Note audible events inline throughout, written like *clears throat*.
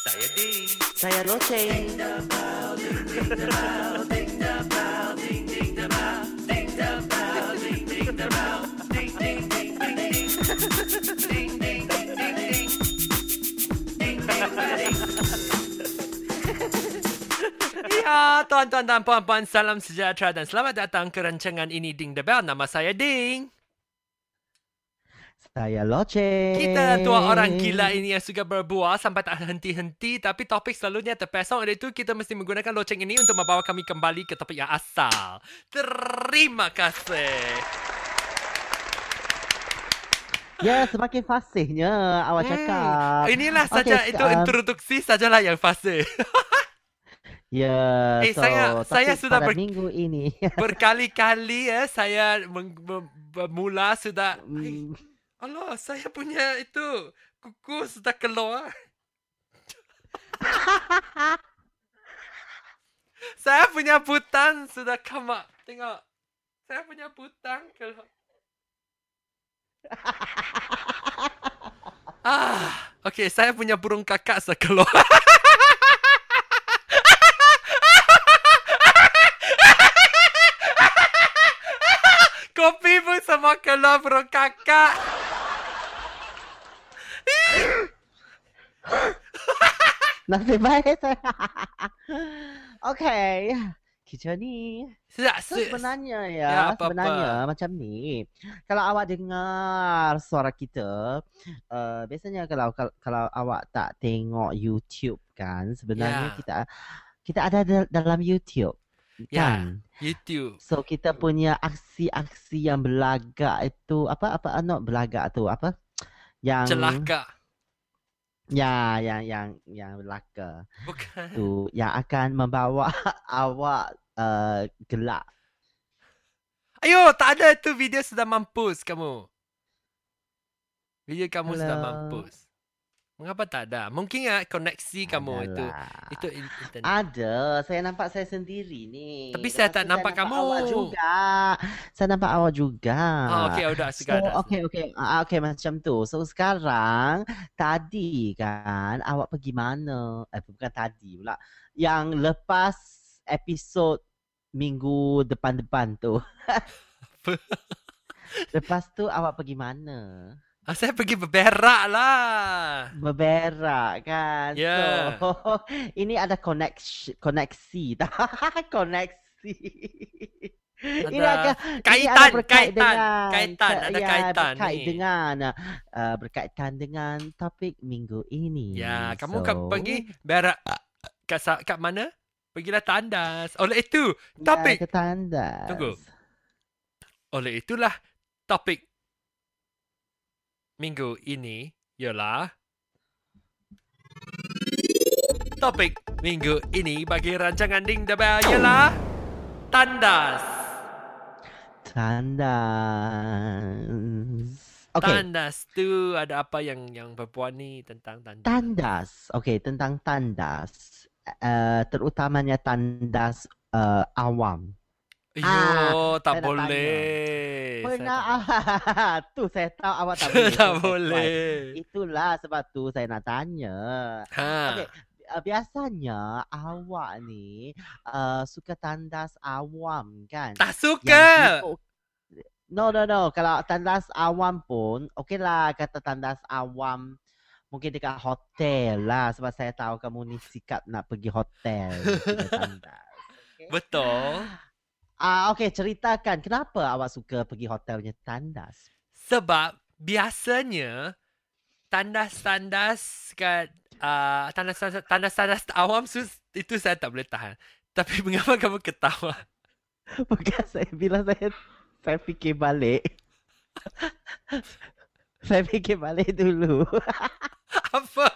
Saya Ding. Saya Loceng. Ya, tuan-tuan dan puan-puan, salam sejahtera dan selamat datang ke rancangan ini Ding the Bell. Nama saya Ding. Saya Loceng. Kita dua orang gila ini yang suka berbual sampai tak henti-henti tapi topik selalunya terpesong. Oleh itu, kita mesti menggunakan loceng ini untuk membawa kami kembali ke topik yang asal. Terima kasih. Ya, semakin fasihnya awak cakap. Hmm, inilah saja itu um, introduksi sajalah yang fasih. *laughs* Ya, Eh, so, saya- saya sudah ber- minggu ini. *laughs* Berkali-kali ya saya meng- mem- bermula sudah Hmm, Allah, saya punya itu kuku sudah keluar. *laughs* saya punya butang sudah up. Tengok. Saya punya butang keluar. *laughs* ah, okey, saya punya burung kakak sudah keluar. *laughs* Kopi pun semua keluar burung kakak. Nasib baik saya. Okey. Kita ni Sudah, So, se- sebenarnya ya, Ya, apa-apa. sebenarnya macam ni. Kalau awak dengar suara kita, uh, biasanya kalau, kalau kalau awak tak tengok YouTube kan, sebenarnya Ya. kita kita ada da- dalam YouTube. Ya. Kan? YouTube. So kita punya aksi-aksi yang belagak itu apa apa not belagak tu apa? Yang Celaka. Ya, yang yang yang belaka Bukan. tu yang akan membawa *laughs* awak uh, gelak Ayo, tak ada tu video sudah mampus kamu. Video kamu sudah Alah. mampus. Mengapa tak ada? Mungkin ya koneksi kamu itu Adalah. itu in- internet. Ada, saya nampak saya sendiri ni. Tapi saya tak tu nampak kamu. Awak juga. Saya nampak awak juga. Oh, okey, udah So, sudah ada. okey okey. Ah, okey macam tu. So sekarang tadi kan awak pergi mana? Eh bukan tadi pula. Yang lepas episod minggu depan-depan tu. *laughs* lepas tu awak pergi mana? Ah, saya pergi berberak lah. Berberak kan. Ya. So, *laughs* ini ada koneksi *laughs* koneksi. koneksi. Ini Ada akan kaitan, ini ada berkait kaitan, dengan, kaitan, ada ya, kaitan berkait ni. dengan uh, berkaitan dengan topik minggu ini. Ya, kamu So, kan pergi berak kat, kat mana? Pergilah tandas. Oleh itu, ya, topik. ke tandas. Tunggu. Oleh itulah topik minggu ini ialah topik minggu ini bagi rancangan Ding the Bell ialah tandas. Tandas. Okey. Tandas tu ada apa yang yang perempuan ni tentang tandas? Tandas. Okey, tentang tandas. Uh, terutamanya tandas uh, awam. Yo, Ah, tak boleh. Pernah tak- *laughs* tu saya tahu awak tak *laughs* boleh. tak boleh. Itulah sebab tu saya nak tanya. Ha. Okey, uh, biasanya awak ni uh, suka tandas awam kan? Tak suka. No, no, no. Kalau tandas awam pun, okey lah kata tandas awam. Mungkin dekat hotel lah. Sebab saya tahu kamu ni sikap nak pergi hotel. tandas. Okay? Betul. Ah, okey, ceritakan kenapa awak suka pergi hotelnya tandas? Sebab biasanya tandas-tandas kat uh, tandas-tandas tandas-tandas awam sus, itu saya tak boleh tahan. Tapi *laughs* mengapa kamu ketawa? Bukan saya bila saya saya fikir balik. *laughs* saya fikir balik dulu. *laughs* Apa?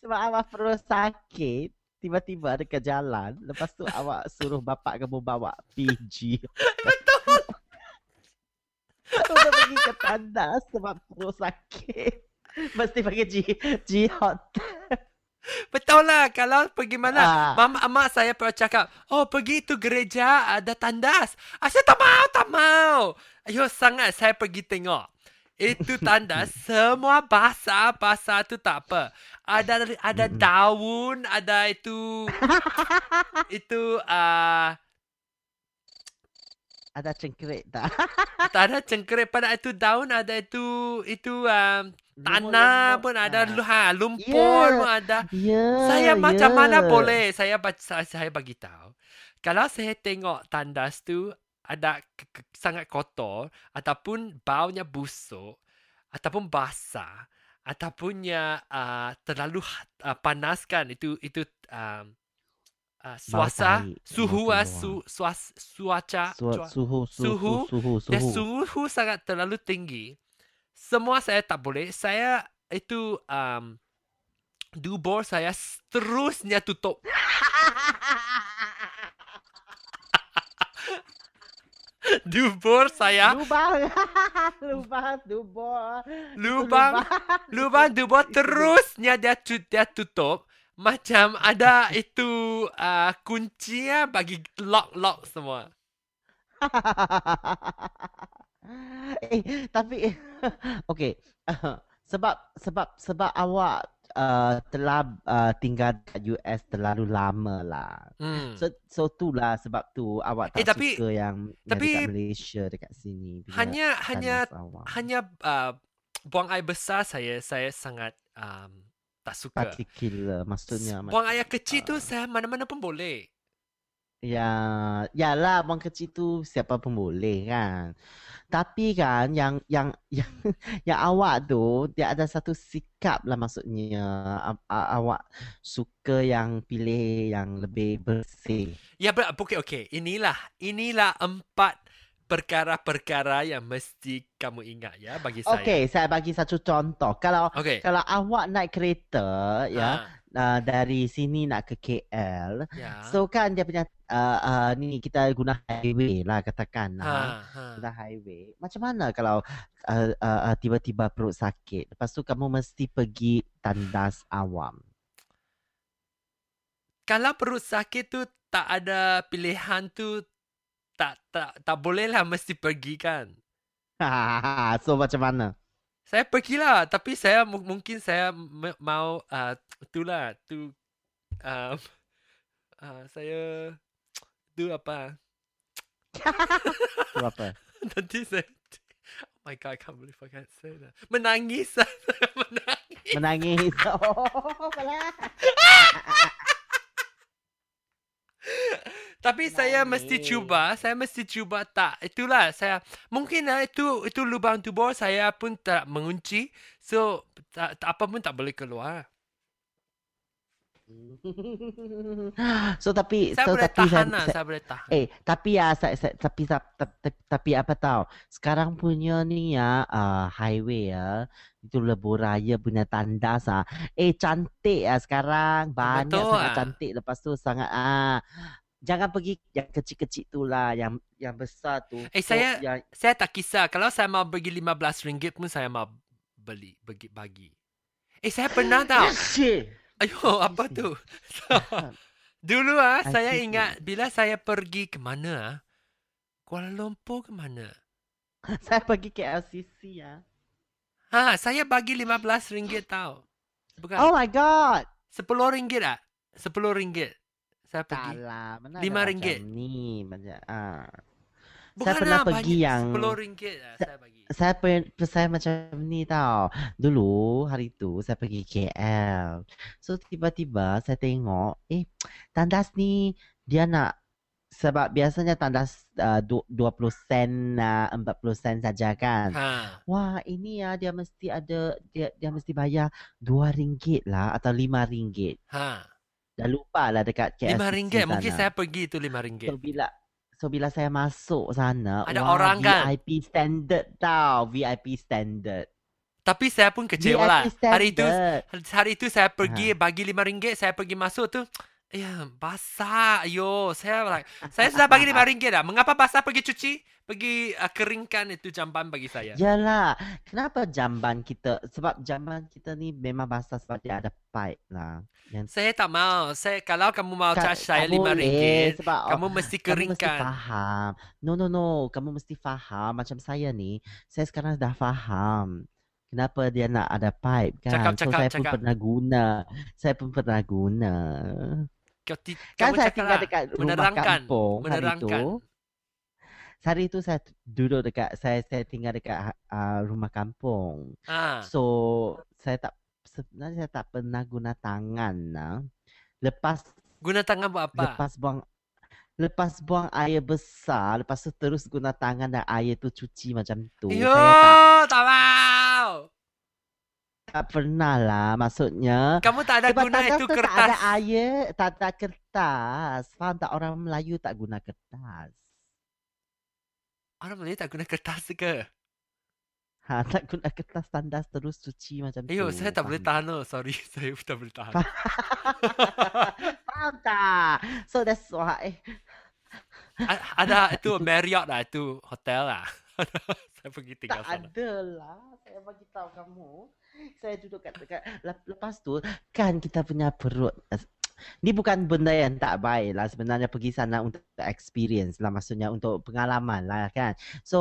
Sebab awak perut sakit. Tiba-tiba dekat jalan. Lepas tu awak suruh bapak kamu bawa PG. Betul. Untuk pergi ke tandas sebab perut sakit. Mesti pakai G, G hotel. Betul lah kalau pergi mana. Ah. Mama mak saya pernah cakap, "Oh, pergi tu gereja ada tandas." Ah, saya tak mau, tak mau. Ayo sangat saya pergi tengok. Itu *laughs* tanda semua bahasa-bahasa tu tak apa. Ada ada daun, ada itu *laughs* itu ah Ada cengkerik tak? *laughs* tak ada cengkerik pada itu daun, ada itu itu um, tanah pun ada, lu- ha, lumpur Yeah. pun ada. Ya. Saya macam ya. mana boleh saya saya, saya bagi tahu. Kalau saya tengok tandas tu ada ke- ke- sangat kotor ataupun baunya busuk ataupun basah ataupun uh, terlalu uh, panas kan itu itu um, uh, suasa suhu ah su, suas, suaca Su- cua- suhu, suhu, suhu, suhu, dan suhu. suhu sangat terlalu tinggi. Semua saya tak boleh. Saya itu um, dubur saya terusnya tutup. *laughs* Dubur saya, Lubang. *laughs* Lubang, dubur. lubang, lubang dubur terusnya dia dia tutup. Macam ada itu uh, kunci ya bagi lock-lock semua. *laughs* eh, tapi *laughs* okey. *laughs* sebab sebab sebab awak uh, telah uh, tinggal kat US terlalu lama lah. Hmm. So so tu lah sebab tu awak Eh, tak tapi- suka yang, yang tapi dekat Malaysia dekat sini. hanya hanya awak. hanya uh, buang air besar saya saya sangat um, tak suka. particular maksudnya Buang air kecil tu ah. saya mana-mana pun boleh. Ya, yalah buang kecil tu siapa pun boleh kan. Tapi kan yang yang *laughs* yang yang awak tu dia ada satu sikap lah maksudnya awak suka yang pilih yang lebih bersih. Ya, ber- okey okey. Inilah inilah empat perkara-perkara yang mesti kamu ingat ya bagi saya. Okey, saya bagi satu contoh. Kalau Okey. kalau awak naik kereta ya Ha, uh, dari sini nak ke KL, ya. so kan dia punya uh, uh, ni kita guna highway lah katakan. ha, Ha. ha. Sudah highway. Macam mana kalau uh, uh, uh, tiba-tiba perut sakit, lepas tu kamu mesti pergi tandas awam. Kalau perut sakit tu tak ada pilihan tu tak tak tak boleh lah mesti pergi kan. *laughs* so macam mana? Saya pergilah tapi saya mu- mungkin saya m- mau uh, itulah tu um, uh, *laughs* saya tu apa *laughs* Tu apa? nanti saya oh my god I can't believe I can't say that menangis menangis Menangis. Oh. Tapi saya mesti cuba saya mesti cuba tak. Itulah saya mungkin lah itu itu lubang tubuh saya pun tak mengunci. So tak, tak apa pun tak boleh keluar. *laughs* So tapi saya so boleh tapi tahan saya, lah saya, saya boleh tahan. eh tapi ya saya, saya tapi tap- tap- tap- tapi apa tahu sekarang punya ni ya uh, highway ya itu lebuh raya punya tandas ah. Eh cantik ya sekarang. Banyak Betul sangat ah. cantik lepas tu sangat ah jangan pergi yang kecil-kecil tu lah yang yang besar tu Eh, So, saya- yang, Saya tak kisah. Kalau saya mau bagi RM15 pun saya mau beli, bagi, bagi. Eh, saya pernah. Shit. Ayo, apa tu? So, *laughs* dulu ah, saya see. ingat bila saya pergi ke mana ah? Kuala Lumpur ke mana? *laughs* saya pergi ke LCC ya Ha, saya bagi RM15 tahu. Bukan. oh my god RM10 ah. RM10 saya pergi. lah mana Lima ringgit. ni macam ah Bukan saya pernah lah, pergi yang- RM10 ah, saya bagi. saya pen, saya macam ni tau. Dulu hari tu saya pergi KL. So tiba-tiba saya tengok, eh tandas ni dia nak sebab biasanya tandas uh, du- 20 sen, uh, 40 sen saja kan. Ha. Wah, ini ya dia mesti ada dia dia mesti bayar 2 ringgit lah atau 5 ringgit. Ha. Dah lupa lah dekat KL. RM5 mungkin saya pergi itu RM5. So bila so bila saya masuk sana, Ada wah, orang kan? VIP standard tau, VIP standard. Tapi saya pun kecewa lah. VIP Hari itu standard. hari itu saya pergi bagi RM5 saya pergi masuk tu Ya, basah. Ayo, saya like, saya sudah bagi lima ringgit dah. Mengapa basah pergi cuci? Pergi uh, keringkan itu jamban bagi saya. Yalah, kenapa jamban kita sebab jamban kita ni memang basah sebab dia ada pipe lah. Yang Saya tak mau. Saya kalau kamu mau Ka- charge saya lima ringgit, sebab kamu mesti kamu mesti keringkan. faham. No no no, kamu mesti faham macam saya ni. Saya sekarang dah faham. Kenapa dia nak ada pipe kan? Cakap, so cakap, saya cakap. pun pernah guna. Saya pun pernah guna. Ti, Kan saya tinggal lah. dekat rumah Menerangkan. kampung hari Menerangkan. tu. Hari tu saya duduk dekat saya saya tinggal dekat uh, rumah kampung. Ah, So saya tak sebenarnya saya tak pernah guna tangan lah. Lepas guna tangan buat apa? lepas buang lepas buang air besar, lepas tu terus guna tangan dan air tu cuci macam tu. Yo, Saya tak, tak. Tak pernah lah maksudnya. Kamu tak ada Sebab guna itu tu tak kertas. ada air, tak ada kertas. Faham tak orang Melayu tak guna kertas. Orang Melayu tak guna kertas ke? Ha, *laughs* tak guna kertas tandas terus cuci macam tu. Ayo, saya tak boleh faham tahan. oh. Sorry, *laughs* saya tak boleh tahan. *laughs* Faham. Tak? So that's why. A- ada itu Marriott lah, itu hotel lah. saya pergi tinggal Tak sana. ada lah. Saya bagi tahu kamu. Saya duduk kat dekat lep- lepas tu kan kita punya perut. Ni bukan benda yang tak baik lah sebenarnya pergi sana untuk experience lah maksudnya untuk pengalaman lah kan. So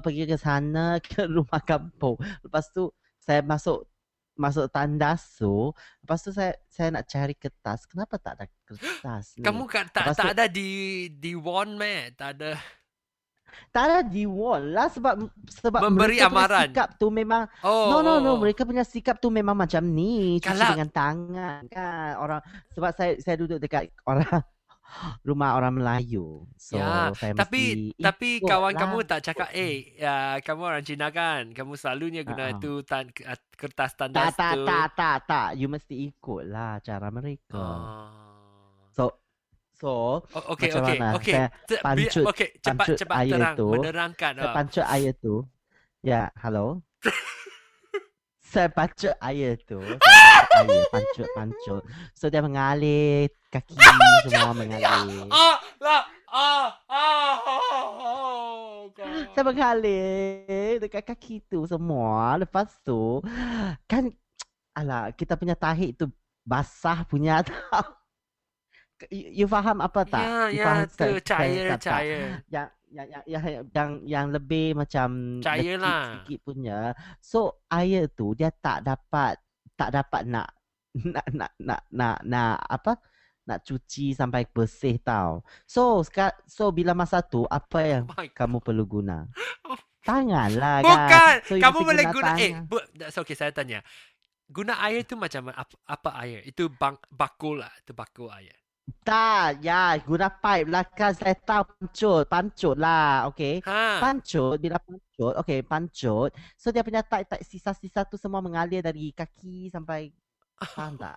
pergi ke sana *laughs* ke rumah kampung. Lepas tu saya masuk masuk tandas tu. Lepas tu saya saya nak cari kertas. Kenapa tak ada kertas ni? Kamu kan tak Lepas tak tu- ada di di one meh, tak ada. Tak ada di wall lah sebab sebab Memberi mereka punya amaran. sikap tu memang Oh. No no no oh. mereka punya sikap tu memang macam ni cuci Kalau- dengan tangan kan orang sebab saya saya duduk dekat orang *laughs* rumah orang Melayu so Ya, saya Tapi mesti tapi kawan lah. kamu tak cakap, eh, ya, kamu orang Cina kan? Kamu selalunya guna Ha-ha. itu tan kertas tak tandas tak tu. tak tak tak you mesti ikut lah cara mereka Oh. So Oh, okey Macam okey mana? okey. Saya pancut- Okey, cepat pancut cepat air terang tu. menerangkan. saya ah. pancut air tu ya hello *laughs* saya pancut air tu saya *laughs* pancut air pancut pancut so dia mengalir kaki *laughs* semua mengalir Ah, lah. Ah, ah, ah, oh, God. Saya mengalir dekat kaki tu semua. Lepas tu kan *tsk* alah kita punya tahi tu basah punya tau. You, faham apa tak? Ya, you ya, faham tu saya- saya cair, kata? cair. Yang yang yang yang, yang, yang lebih macam Cair lah. sikit punya. So air tu dia tak dapat tak dapat nak nak nak nak nak, nak apa? Nak cuci sampai bersih tau. So so bila masa tu apa yang Oh kamu perlu guna? *laughs* Tangan lah Bukan. kan. So, you kamu boleh guna, eh, tangan. bu, that's okay, saya tanya. Guna air tu macam apa, apa air? Itu bang, bakul lah. Itu bakul air. Tak, ya, guna pipe lah kan. Saya tahu pancut, pancut lah, okay. Ha. Pancut, bila pancut, okay, pancut. So dia punya tight-tight sisa-sisa tu semua mengalir dari kaki sampai, *laughs* faham tak?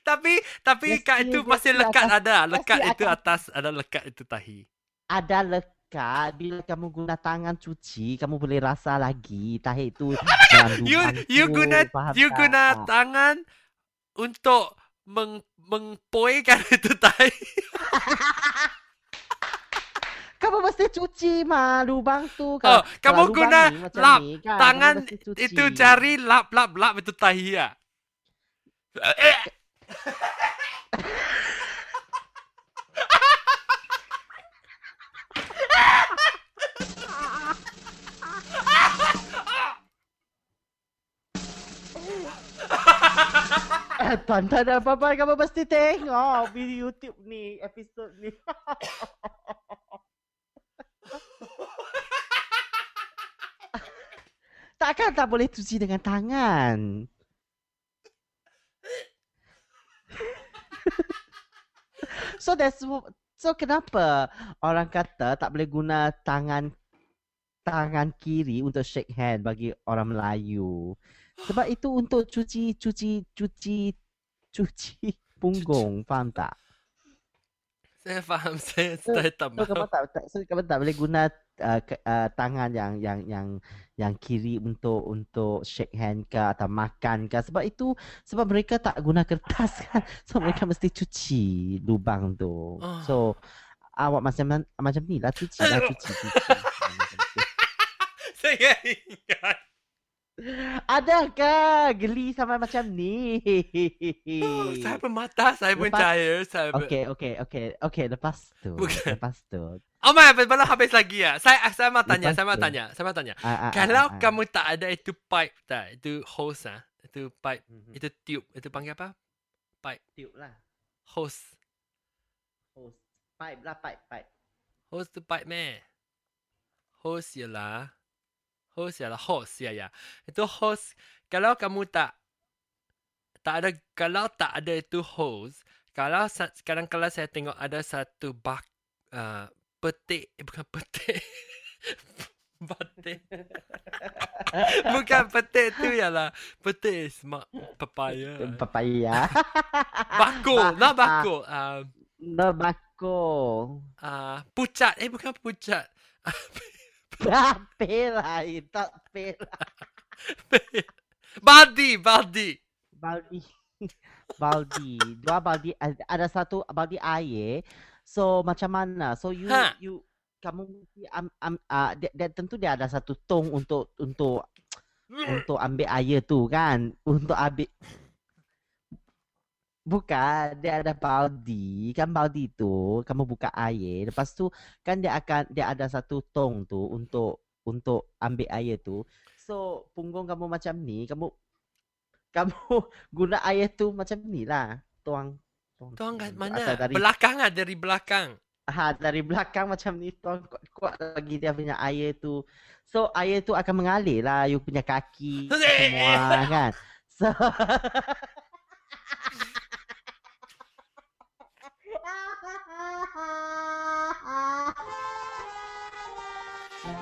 Tapi tapi Mesti- kat itu mesti masih lekat atas- ada. Lekat itu atas- atas ada lekat itu tahi. Ada lekat, bila kamu guna tangan cuci, kamu boleh rasa lagi tahi itu *laughs* You you guna you tak? guna Ah. tangan untuk meng mengpoikan *laughs* itu tahi. Kamu mesti cuci mah lubang Oh, tu. Kalau, kamu kalau lubang guna lap ni, kan, kamu tangan itu jari lap lap lap itu tahi ya. Eh, *laughs* Eh, Tonton apa-apa kamu mesti tengok video YouTube ni, episod ni. *laughs* Takkan tak boleh cuci dengan tangan. *laughs* so that's so kenapa orang kata tak boleh guna tangan tangan kiri untuk shake hand bagi orang Melayu. Sebab itu untuk cuci cuci cuci cuci *laughs* punggung, faham tak? Saya faham *laughs* saya So- saya tak So kamu tak, tak so kamu tak boleh guna uh, ke, uh, tangan yang yang yang yang kiri untuk untuk shake hand ke atau makan ke sebab itu sebab mereka tak guna kertas *laughs* kan so mereka mesti cuci lubang tu Oh. so awak macam macam ni lah cuci lah cuci cuci tu. Saya ingat. Adakah geli sama macam ni? Oh, *laughs* saya pun mata, saya pun Lepas- cair. Saya pun... Okey, okey, okey. Okey, lepas tu. Bukan. Lepas tu. Oh my, belum habis lagi ya. Saya saya mau tanya, Lepas saya mau tanya, saya mau tanya. Ah, ah, Kalau ah, ah. kamu tak ada itu pipe tak, itu hose ah, itu pipe, Mhm. itu tube, itu panggil apa? Pipe, Tiup lah. hose. Hose. Pipe lah, pipe, pipe. Hose tu pipe meh. Hose ialah ialah hose ya ya. Itu hose kalau kamu tak tak ada kalau tak ada itu hose, kalau sekarang kalau saya tengok ada satu bak uh, petik eh, bukan petik. *laughs* Batik. *laughs* bukan petik tu ialah petik semak papaya. Papaya. *laughs* Bakul, Ba- not bakul. Uh, No bako. uh, pucat. Eh bukan pucat. Pela, tak pela. *laughs* baldi, baldi. Baldi. *laughs* baldi. Dua baldi. Ada satu baldi air. So macam mana? So you Ha. you kamu mesti am, am, uh, dia, dia, tentu dia ada satu tong untuk untuk untuk ambil air tu kan untuk ambil bukan dia ada baldi. Kan baldi tu kamu buka air lepas tu kan dia akan dia ada satu tong tu untuk untuk ambil air tu. So punggung kamu macam ni kamu kamu *laughs* guna air tu macam ni lah. Tuang Tuang kat Atau mana? dari Belakang ah, dari belakang. ha, dari belakang macam ni tuang kuat-kuat lagi dia punya air tu. So air tu akan mengalir lah you punya kaki *laughs* semua kan? So *laughs*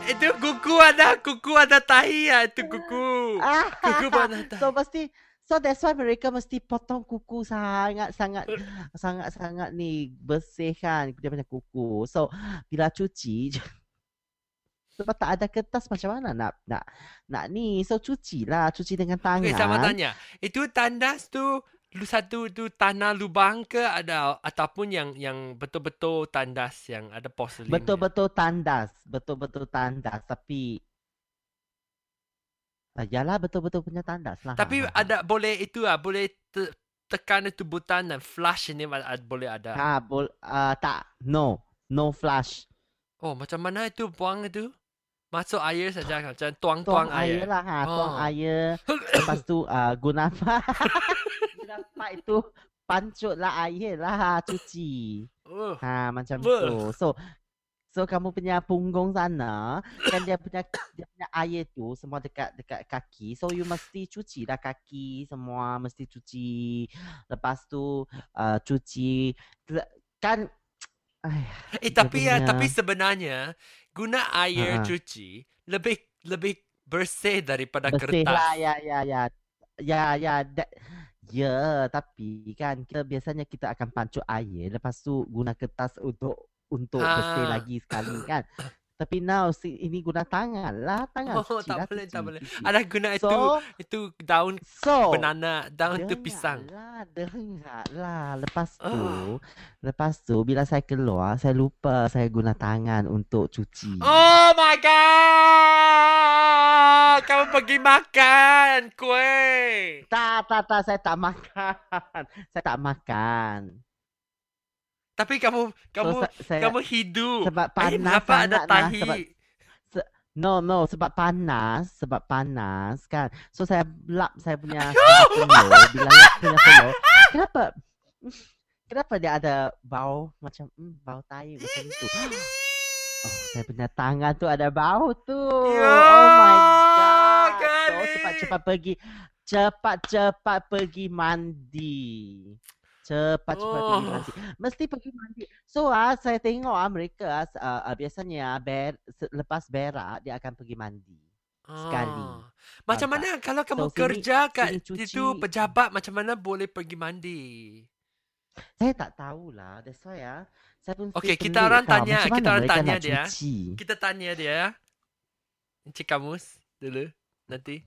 Itu kuku ada, kuku ada tahi ah, itu kuku. *laughs* Kuku ada tahi. so mesti so that's why mereka mesti potong kuku sangat sangat sangat sangat ni bersih kan dia punya kuku so bila cuci *laughs* sebab tak ada kertas macam mana nak nak nak ni so cuci lah cuci dengan tangan Okey, sama tanya. Itu tandas tu lu satu tu tanah lubang ke ada ataupun yang yang betul-betul tandas yang ada porselin. Betul-betul tandas, betul-betul tandas tapi ah, yalah betul-betul punya tandas lah. Tapi Ha, ha, ha. ada boleh itu ah, boleh te- tekan itu butang dan flash ini ada, boleh ada. ha bol uh, tak no no flash. Oh, macam mana itu buang itu? Masuk air saja macam tuang-tuang Tuang air. air lah ha, tuang Oh. air. *coughs* Lepas tu uh, guna *laughs* apa itu pancut lah air lah ha, cuci. Oh. Ha macam Beuh. tu. So so kamu punya punggung sana kan dia punya dia punya air tu semua dekat dekat kaki. So you mesti cuci lah kaki semua mesti cuci. Lepas tu uh, cuci kan Ay, Eh tapi ya, tapi sebenarnya guna air Ha-ha. cuci lebih lebih bersih daripada bersih kertas. lah ya ya ya. Ya ya that, ya tapi kan kita biasanya kita akan pancut air lepas tu guna kertas untuk untuk bersih Ah. lagi sekali kan. Tapi now si, ini guna tangan lah tangan Oh, cuci tak lah, boleh, cuci, tak boleh. Ada guna itu So itu daun so banana, daun tu pisang. Dengarlah, dengarlah. Lepas tu, Ah. lepas tu bila saya keluar, saya lupa saya guna tangan untuk cuci. Oh my god! Kamu pergi makan kuih. Tak, tak, tak, saya tak makan. Saya tak makan. Tapi kamu kamu so, sa- saya, kamu hidup. sebab Eh, panas kenapa ada tahi? No, no, sebab panas, sebab panas kan. So saya lap saya punya telur, bila lap punya telur, *laughs* kenapa? Kenapa dia ada bau macam hmm, bau tai macam itu? *gasps* Oh, saya punya tangan tu ada bau tu. Ya, oh my. Cepat-cepat pergi cepat-cepat pergi mandi. Cepat-cepat pergi Oh. mandi. Mesti pergi mandi. So ah saya tengok ah mereka ah, ah, ah, biasanya ber se- lepas berak dia akan pergi mandi. sekali. Ah. Macam Nampak? mana kalau kamu So, sini- kerja kat sini cuci. itu pejabat macam mana boleh pergi mandi? Saya tak tahulah. That's why ah Saya pun Okey, kita orang tanya- kita orang tanya dia. cuci? Kita tanya dia. Encik Kamus dulu nanti.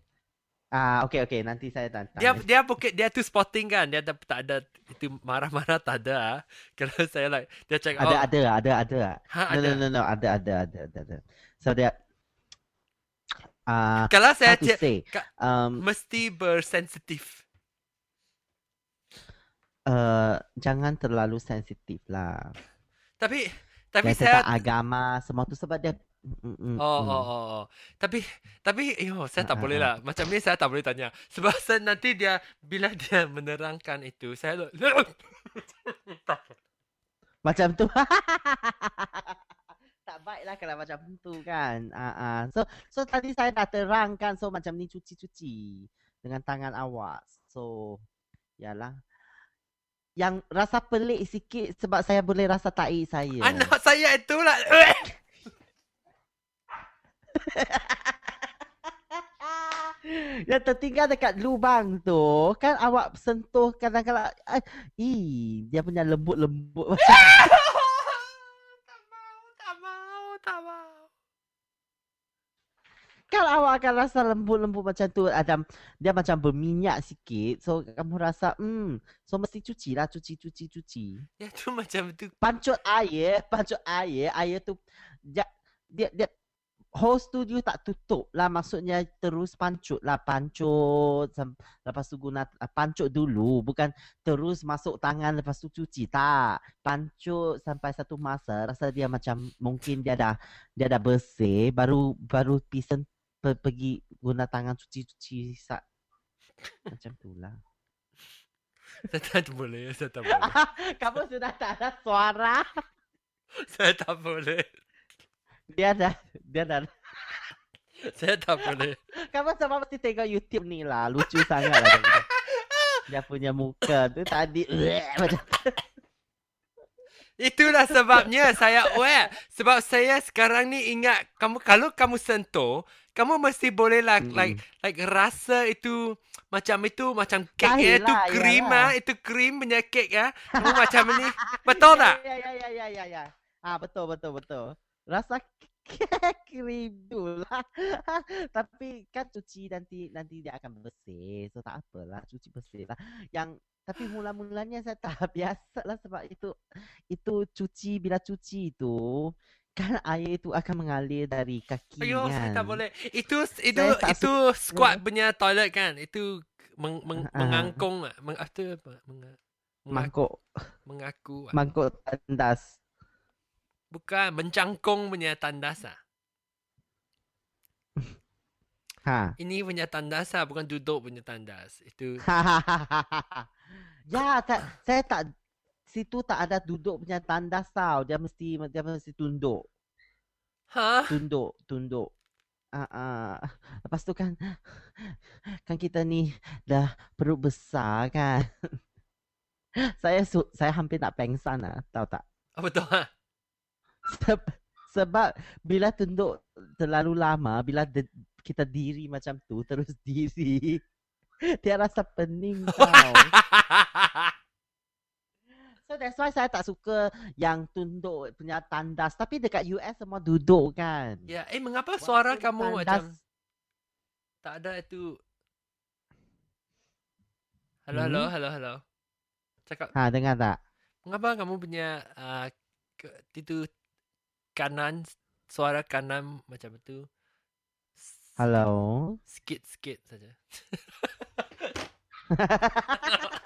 Ah, okey okey nanti saya tanya. Dia dia bukan dia tu sporting kan. Dia tak, tak ada itu marah-marah tak ada. ah. *laughs* Kalau saya like dia cakap ada oh, ada ada ada. ha, No, ada. no no no ada ada ada ada ada. So dia ah Kalau how saya cak, say Ka- um mesti bersensitif. uh, jangan terlalu sensitif lah. Tapi tapi Yang saya agama semua tu sebab dia mm, mm, Oh, oh, oh, oh. Tapi, tapi, yo, saya tak boleh ah, lah. *laughs* Macam ni saya tak boleh tanya. Sebab *laughs* saya, nanti dia, bila dia menerangkan itu, saya tak. *laughs* Macam tu. tak baik lah kalau macam tu kan. Uh, uh. So so tadi saya dah terangkan so macam ni cuci-cuci dengan tangan awak. So yalah. Yang rasa pelik sikit sebab saya boleh rasa tahi saya. Anak saya itulah. Yang tertinggal dekat lubang tu kan awak sentuh kadang-kadang eh, ih dia punya lembut-lembut macam *laughs* tak mau, tak mau, tak mau. kan awak akan rasa lembut-lembut macam tu ada dia macam berminyak sikit so kamu rasa hmm so mesti cuci lah cuci cuci cuci Ya tu macam tu. pancut air pancut air air tu dia dia, dia whole studio tak tutup lah. Maksudnya terus pancut lah. Pancut lepas tu guna ah, pancut dulu. Bukan terus masuk tangan lepas tu cuci. Tak. Pancut sampai satu masa rasa dia macam mungkin dia dah dia dah bersih baru baru pisen pe, pergi guna tangan cuci-cuci sak. Macam tu lah. *laughs* Saya tak boleh, saya tak boleh. *laughs* kamu sudah tak ada suara. *laughs* Saya tak boleh. Dia dah dia dah *laughs* Saya tak boleh. Kamu sama mesti tengok YouTube ni lah. Lucu sangat lah. Dia, *laughs* dia punya muka tu tadi. *laughs* macam Itulah sebabnya saya aware. Sebab saya sekarang ni ingat kamu kalau kamu sentuh, kamu mesti boleh lah Mm-mm. like like rasa itu macam itu macam kek ya, itu lah, krim yalah. ah, itu krim punya kek ya. Kamu macam ni. Betul tak? Ya, ya, ya, ya, ya, ya. Ah, betul, betul, betul. Rasa krim tu lah. tapi kan cuci nanti nanti dia akan bersih. So tak apalah, cuci bersih lah. Yang tapi mula-mulanya saya *laughs* tak biasa lah sebab itu itu cuci bila cuci itu kan air itu akan mengalir dari kaki Ayo, kan. saya tak boleh. Itu itu Saya itu squat punya toilet kan. Itu meng, meng, Ah. mengangkung meng, apa? Meng, mengaku, mengaku. mangkuk tandas. Bukan mencangkung punya tandas ah. Ha. Ini punya tandas ah, bukan duduk punya tandas. Itu *laughs* ya, tak, saya tak situ tak ada duduk punya tandas tau. Dia mesti dia mesti tunduk, ha? tunduk, tunduk. Ah, ah. Lepas tu kan kan kita ni dah perut besar kan. *laughs* saya su- saya hampir nak pengsan lah, tahu tak? Apa tu ha? Sebab, sebab bila tunduk terlalu lama, bila de- kita diri macam tu, terus *laughs* diri, dia rasa pening tau. So that's why saya tak suka yang tunduk punya tandas. Tapi dekat US semua duduk kan. ya, eh mengapa suara Walaupun kamu tandas- macam tak ada itu? Halo, halo, Hmm? halo, halo. Cakap, Ha, dengar tak? mengapa kamu punya uh, itu kanan suara kanan macam itu? S- Halo? Sikit-sikit saja. *laughs*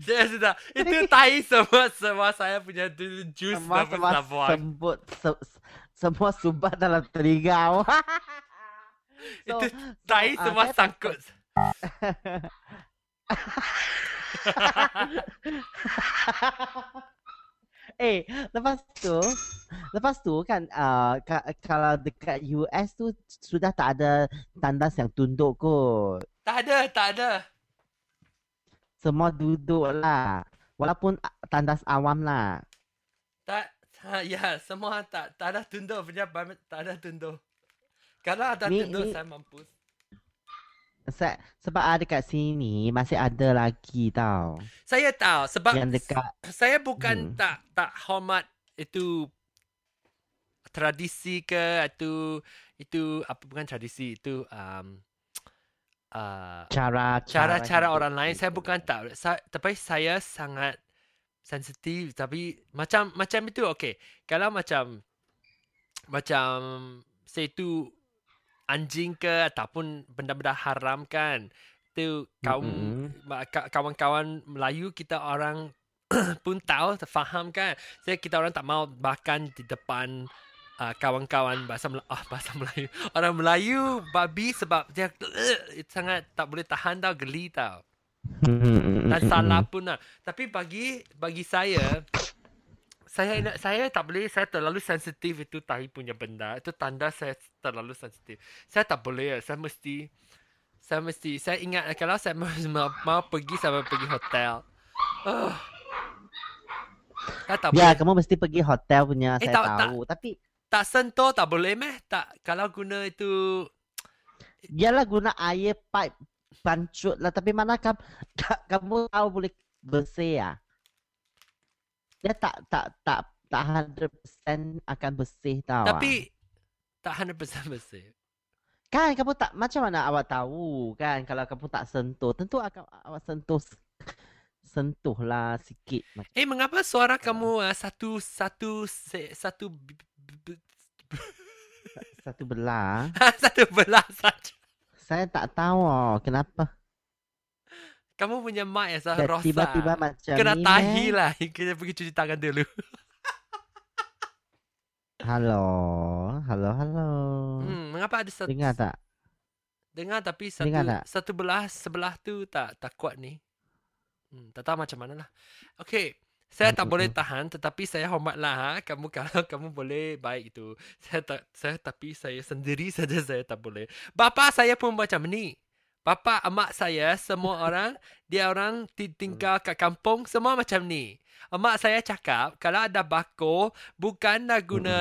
Saya sudah itu tai semua semua saya punya tu jus semua semua sembut se- semua sumbat dalam telinga awak. *laughs* So, Itu so, Tai ah, semua tak sangkut. *laughs* eh, lepas tu, lepas tu kan uh, ka- kalau dekat US tu sudah tak ada tandas yang tunduk kot. Tak ada, tak ada. Semua duduk lah. Walaupun tandas awam lah. Tak ha, ya, semua tak tak ada tunduk punya tak ada tunduk. Kalau ada Ni- tunduk ni- saya mampus. Se- sebab ada kat sini masih ada lagi tau. Saya tahu sebab Yang dekat saya bukan Hmm. tak tak hormat itu tradisi ke itu itu apa bukan tradisi itu um, *tsk* uh, cara cara-cara hidup orang lain saya bukan tak sa, tapi saya sangat sensitif tapi macam macam itu okey kalau macam macam saya itu anjing ke ataupun benda-benda haram kan? Itu kaum ka- kawan-kawan Melayu kita orang *clears throat* pun tahu faham kan? Saya kita orang tak mau makan di depan uh, kawan-kawan bahasa Mel- ah, bahasa *laughs* Melayu. Orang Melayu babi sebab dia *clears throat* sangat tak boleh tahan tau geli tau. Dan salah pun lah. Tapi bagi bagi saya saya nak saya tak boleh saya terlalu sensitif itu tahi punya benda. Itu tanda saya terlalu sensitif. Saya tak boleh. Saya mesti saya mesti saya ingat kalau saya mau, mau, mau pergi saya mau pergi hotel. Oh. Saya tak Ya, boleh. kamu mesti pergi hotel punya, Eh, saya tak- tak. tahu. Tapi Tak sentuh tak boleh meh? Tak kalau guna itu Yalah guna air pipe pancut lah. Tapi mana kamu, kamu tahu boleh bersih ya? Dia tak tak tak tak 100% akan bersih tau. ah. tapi tak 100% bersih. Kan kamu tak macam mana awak tahu kan kalau kamu tak sentuh. Tentu akan awak sentuh sentuh lah sikit. Eh mengapa suara kamu uh, satu satu se, satu Satu belah. *laughs* satu belah saja. Saya tak tahu kenapa. Kamu punya mic yang Dia rosak. Tiba-tiba macam Kena ni. tahi meh. lah. *laughs* Kita pergi cuci tangan dulu. *laughs* Halo. Halo, halo. Hmm, mengapa ada satu Dengar tak? dengar tapi satu Dengar tak? satu belah sebelah tu tak tak kuat ni. Hmm, tak tahu macam mana lah. Okay. Saya tak boleh *laughs* tahan tetapi saya hormatlah ha. Kamu kalau kamu boleh baik itu. Saya tak saya tapi saya sendiri saja saya tak boleh. Bapa saya pun macam ni. Bapa emak saya semua *laughs* orang dia orang ti- tinggal kat kampung semua macam ni. Emak saya cakap kalau ada bako bukanlah guna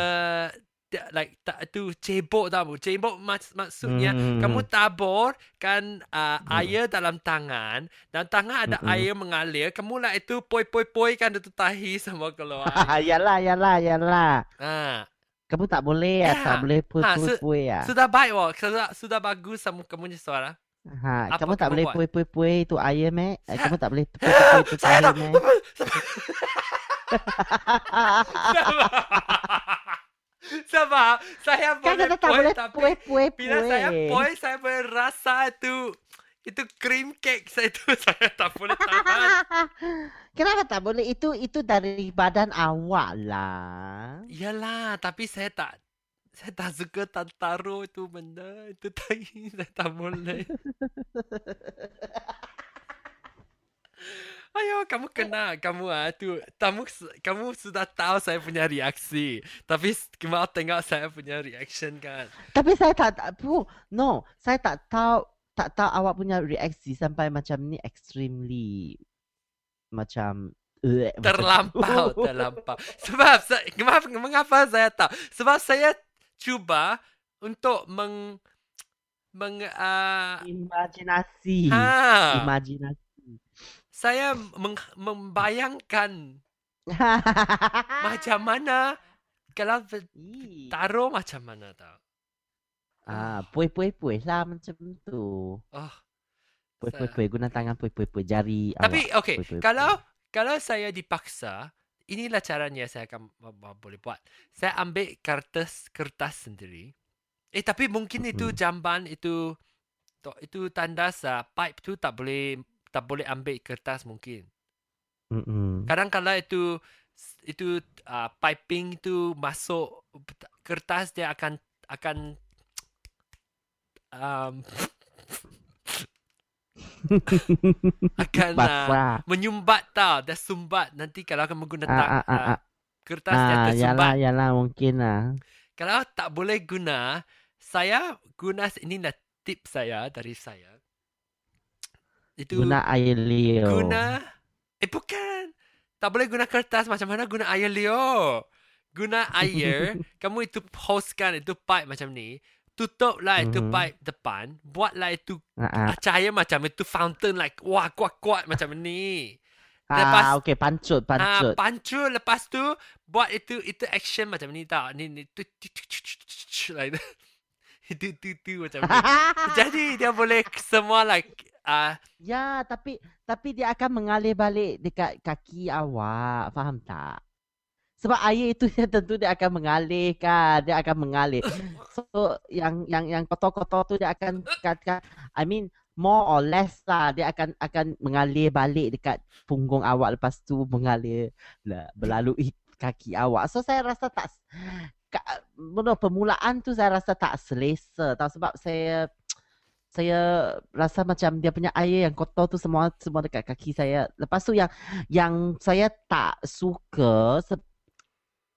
dia- like tak tu cebok tau. Cebok mak- maksudnya Hmm. kamu tabur kan uh, Hmm. air dalam tangan dan tangan ada Mm-mm. air mengalir kamu lah itu poi poi poi kan itu tahi *laughs* semua keluar yalah, yalah, yalah. ha Kamu tak boleh ya, Ya. tak boleh pui Ha, pui su- pui ya. sudah baik wah sudah sudah bagus kamu kamu punya suara Ha, apa kamu tak boleh buat? pui pui pui itu air meh. Eh, Kamu tak boleh pui pui itu saya air tak meh. *laughs* sebab saya Kan boleh kata tak poi boleh tapi pui pui bila saya pui. poi saya boleh rasa itu itu cream cake saya itu *laughs* saya tak boleh tahan *laughs* Kenapa tak boleh? Itu itu dari badan awak lah. Yalah, tapi saya tak saya tak suka tak taruh itu benda. Itu *laughs* tai saya tak boleh. *laughs* Ayo, kamu kena, kamu ah tu, kamu kamu sudah tahu saya punya reaksi. Tapi mau tengok saya punya reaction kan. Tapi saya tak tak pu, no, saya tak tahu tak tahu awak punya reaksi sampai macam ni extremely macam uh, Terlampau, *laughs* terlampau. Sebab saya, mengapa, mengapa saya tahu? Sebab saya cuba untuk meng meng uh, imajinasi. ha, Imajinasi. saya meng, membayangkan *laughs* macam mana kalau taruh macam mana tau. Ah, pui pui pui lah macam tu. Oh, Pui pui pui guna tangan pui pui pui jari tapi awak. okey, kalau kalau saya dipaksa, inilah caranya saya akan boleh buat. Saya ambil kertas kertas sendiri. Eh tapi mungkin itu jamban itu itu tanda sa pipe tu tak boleh tak boleh ambil kertas mungkin. Mm-mm. Kadang-kadang itu itu uh, piping itu masuk kertas dia akan akan um, *laughs* akan uh, menyumbat tau. Dah sumbat. Nanti kalau kamu guna Ah, ah, ah, ah. kertas dia Ah, tersumbat yalah, yalah mungkin lah. kalau tak boleh guna saya guna inilah tip saya dari saya. Itu Guna air leo. guna eh bukan. Tak boleh guna kertas. Macam mana guna air leo guna air *laughs* kamu itu hose kan itu pipe macam ni tutuplah itu Mhm. pipe depan, buatlah itu Ah, ah, cahaya macam itu fountain like wah kuat-kuat macam ni. ah, Lepas- ah, okay, pancut, Ah, pancut. pancur lepas tu buat itu itu action macam ni tau. Ni ni tu tu tu tu tu tu tu like that. *laughs* Itu tu tu macam ni. *laughs* Jadi dia boleh semua like ah ya, tapi tapi dia akan mengalir balik dekat kaki awak, faham tak? Sebab air itu *laughs* dia tentu dia akan mengalir kan, dia akan mengalir. *laughs* So yang yang yang kotor-kotor tu dia akan katakan I mean more or less lah dia akan akan mengalir balik dekat punggung awak lepas tu mengalir lah, melalui kaki awak. So saya rasa tak ka, benar permulaan tu saya rasa tak selesa tahu sebab saya saya rasa macam dia punya air yang kotor tu semua semua dekat kaki saya. Lepas tu yang yang saya tak suka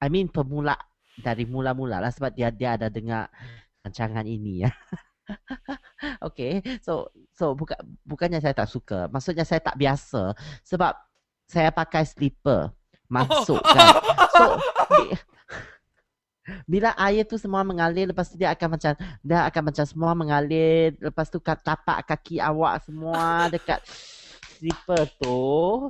I mean permula dari mula-mula lah sebab dia dia ada dengar rancangan ini ya. *laughs* okay, so so bukan bukannya saya tak suka, maksudnya saya tak biasa sebab saya pakai slipper masuk kan. So *laughs* bi- bila air tu semua mengalir lepas tu dia akan macam dia akan macam semua mengalir lepas tu tapak kaki awak semua dekat slipper tu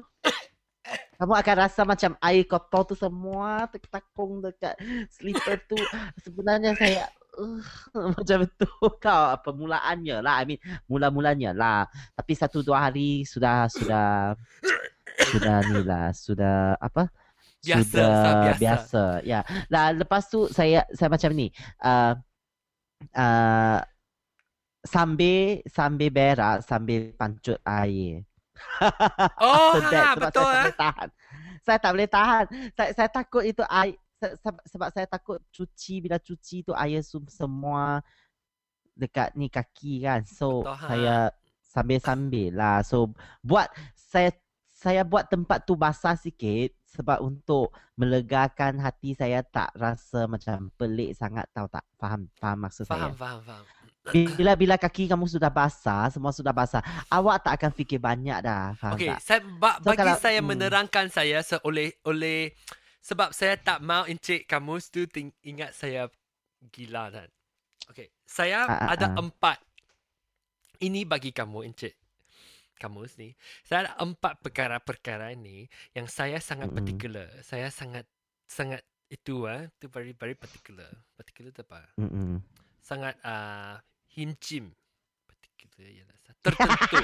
kamu akan rasa macam air kotor tu semua tertakung dekat slipper tu. Sebenarnya saya uh, *laughs* macam itu kau permulaannya lah. I mean mula-mulanya lah. Tapi satu dua hari sudah sudah sudah ni lah. Sudah apa? Biasa, sudah biasa. biasa. Ya. Lah lepas tu saya saya macam ni. Uh, uh, sambil sambil berak sambil pancut air Oh, After that, ha, sebab betul saya tak eh. boleh tahan. Saya tak boleh tahan. Saya, saya takut itu air se- se- sebab saya takut cuci bila cuci tu air sem- semua dekat ni kaki kan. So Betul, ha. saya sambil-sambil lah. So buat saya saya buat tempat tu basah sikit sebab untuk melegakan hati saya tak rasa macam pelik sangat tahu tak faham faham maksud saya. Faham, faham, faham. Bila bila kaki kamu sudah basah, semua sudah basah, awak tak akan fikir banyak dah, faham Okey, tak? saya ba, So, bagi kalau- saya hmm. menerangkan saya se oleh oleh sebab saya tak mau encik kamu tu ting, ingat saya gila kan. Okey, saya Ah, ah, ada ah. empat. Ini bagi kamu encik. Kamu ni. Saya ada empat perkara-perkara ini yang saya sangat Mm-mm. particular. Saya sangat sangat itu ah, tu very very particular. Particular tu apa? Mm-mm. Sangat ah hincim. Particular ialah tertentu.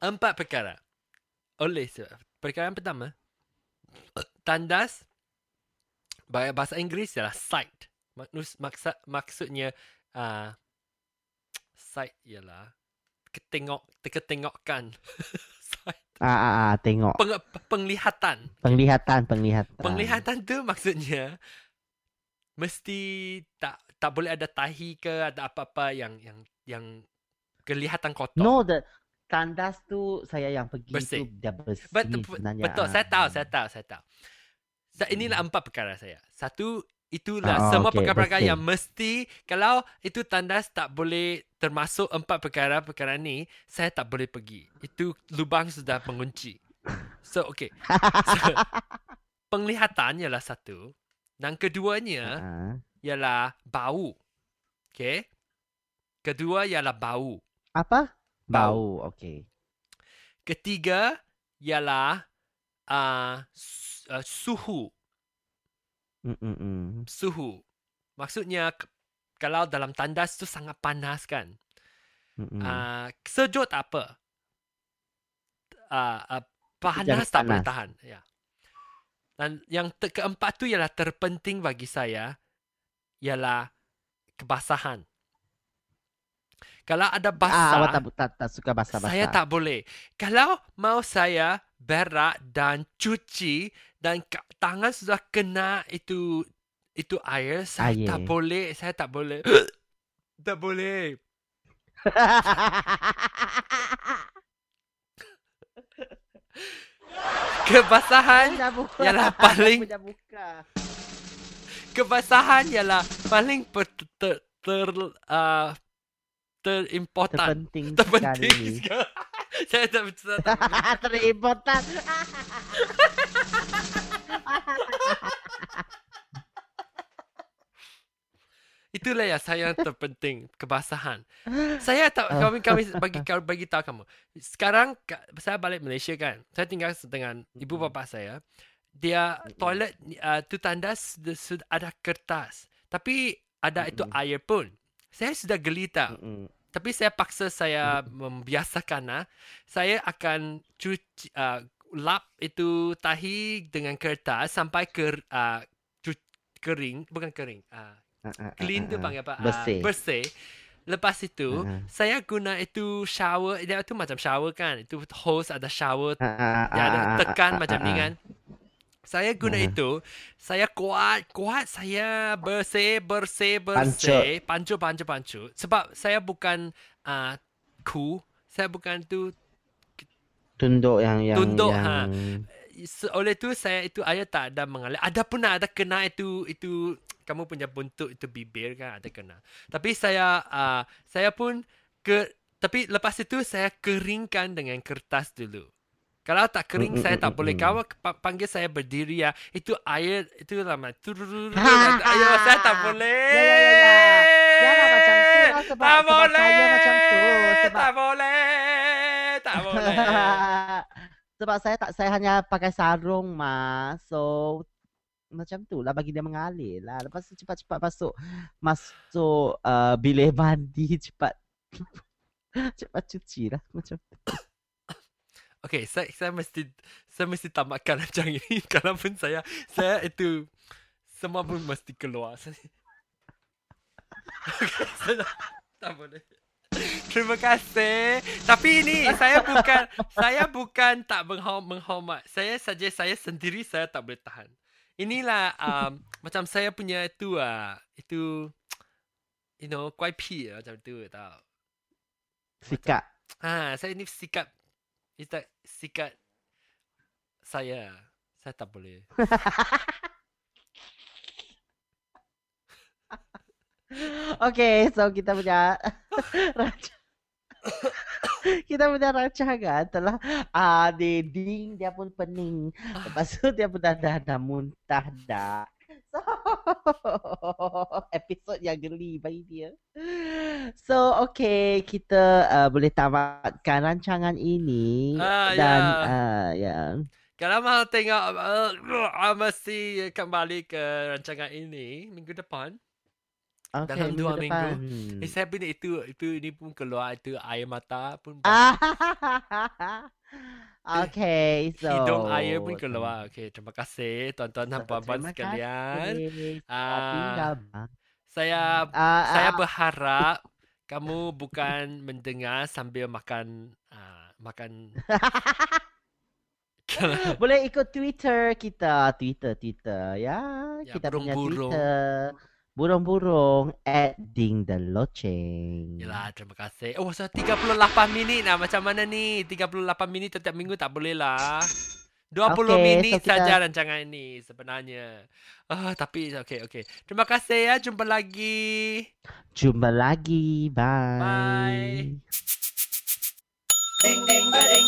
*laughs* Empat perkara. Oleh sebab perkara yang pertama tandas bahasa bahasa Inggeris ialah sight. Maksud maksud maksudnya uh, sight ialah ketengok ketengokkan. *laughs* Ah, ah, ah, tengok Peng, penglihatan. penglihatan, penglihatan. Penglihatan tu maksudnya mesti tak tak boleh ada tahi ke ada apa-apa yang yang yang kelihatan kotor. No, the tandas tu saya yang pergi Bersih. tu dia bersih Bet, sebenarnya. betul, ah. saya tahu, saya tahu, saya tahu. So, inilah empat perkara saya. Satu, itulah Ah, semua okey, perkara-perkara bersih. yang mesti, kalau itu tandas tak boleh termasuk empat perkara-perkara ni, saya tak boleh pergi. Itu lubang sudah mengunci. So, okay. So, *laughs* penglihatan ialah satu. Dan keduanya Ah. ialah bau. Okay. Kedua ialah bau. Apa? Bau. Bau, okey. Ketiga ialah uh, s- uh, suhu. Mm-mm. suhu. Maksudnya kalau dalam tandas tu sangat panas kan. Mm-mm. Uh, sejuk tak apa. Uh, uh, panas Jangan tak boleh tahan. Ya. Dan yang te- keempat tu ialah terpenting bagi saya ialah kebasahan. Kalau ada Ah, basah, awak tak, tak, tak suka basah-basah. saya tak boleh. Kalau mau saya berak dan cuci dan tangan sudah kena itu itu air, saya Air. tak boleh. Saya tak boleh. *coughs* tak boleh. *laughs* Kebasahan. Yalah, paling- kebasahan ialah paling per, ter, ter, uh, terimportan. Terpenting Terpenting sekali. sekali saya tak betul *laughs* terimportan Itulah yang saya terpenting kebasahan. *laughs* Saya tak kami kami bagi bagi tahu kamu. Sekarang saya balik Malaysia kan. Saya tinggal dengan ibu bapa saya. Dia toilet uh, tu tandas sudah ada kertas. Tapi ada itu air pun. Saya sudah gelita. Tapi saya paksa saya membiasakan ah. Saya akan cuci uh, lap itu tahi dengan kertas sampai ke uh, cu- kering, bukan kering. Uh, Ah, ah, ah, clean tu ah, ah. panggil apa? Ah, Bersih. bersih. Lepas itu, Ah. saya guna itu shower. Dia tu macam shower kan. Itu hose ada shower. Ah, ah, Dia ada ah, ah, tekan ah, macam ah, ni ah. kan. Saya guna Ah. itu. Saya kuat, kuat. Saya bersih, bersih, bersih. Pancu, pancu, pancu. Sebab saya bukan uh, ku. Saya bukan tu. Tunduk yang yang Tunduk, yang Se- Oleh tu saya itu air tak ada mengalir. Ada pun ada kena itu itu kamu punya bentuk itu bibir kan ada kena. Tapi saya uh, saya pun ke tapi lepas itu saya keringkan dengan kertas dulu. Kalau tak kering Mm, mm, saya mm, tak mm, boleh. mm. Pa- panggil saya berdiri ya. Itu air itu lama. Turururu. Ha, ha, Ayo ha, saya ha. tak boleh. Ya, ya, ya, ya. Jangan macam tu lah sebab- tak sebab boleh. saya macam tu, sebab- Tak boleh. Tak boleh. *laughs* Sebab saya tak saya hanya pakai sarung mas. So macam tu lah bagi dia mengalir lah. Lepas tu cepat-cepat masuk masuk uh, bilik mandi *laughs* cepat *laughs* cepat cuci lah macam tu. Okay, saya, saya mesti saya mesti tamatkan *laughs* rancangan ini. *laughs* Kalau pun saya saya itu semua pun mesti keluar. Saya, *laughs* okay, saya tak, tak boleh. Terima kasih. Tapi ini saya bukan saya bukan tak menghormat. Saya saja saya sendiri saya tak boleh tahan. Inilah um, macam saya punya itu ah itu you know kuai pi lah, macam tu tau. Sikap. Ha, saya ni sikap itu sikap saya. Saya tak boleh. *laughs* Okay, so kita punya *laughs* rancangan *coughs* kita punya rancangan telah ah uh, ding dia pun pening. *coughs* Lepas tu dia pun dah dah, dah muntah dah. So, episod yang geli bagi dia. So, okay, kita uh, boleh tamatkan rancangan ini Ah, dan ya. uh, ya. Kalau mau tengok uh, mesti kembali ke rancangan ini minggu depan. Okay, Dalam dua minggu minggu. depan. Eh, saya pun itu itu ini pun keluar itu air mata pun *laughs* okay, so hidung air pun keluar. Okey, terima kasih tuan-tuan dan puan-puan terima sekalian. kasih. Ah, Tinggal, bang. Saya Ah, saya ah, berharap kamu bukan mendengar sambil makan uh, makan *laughs* Boleh ikut Twitter kita, Twitter, Twitter, ya. Ya, kita punya burung-burung. Twitter. Burung-burung at Ding the Loceng. Yalah, terima kasih. Oh, so 38 minit lah. Macam mana ni? 38 minit setiap minggu tak boleh lah. 20 Okey, minit so kita- saja rancangan ini sebenarnya. Ah, tapi okey okey. Terima kasih ya. Jumpa lagi. Jumpa lagi. Bye. Bye. Ding ding ding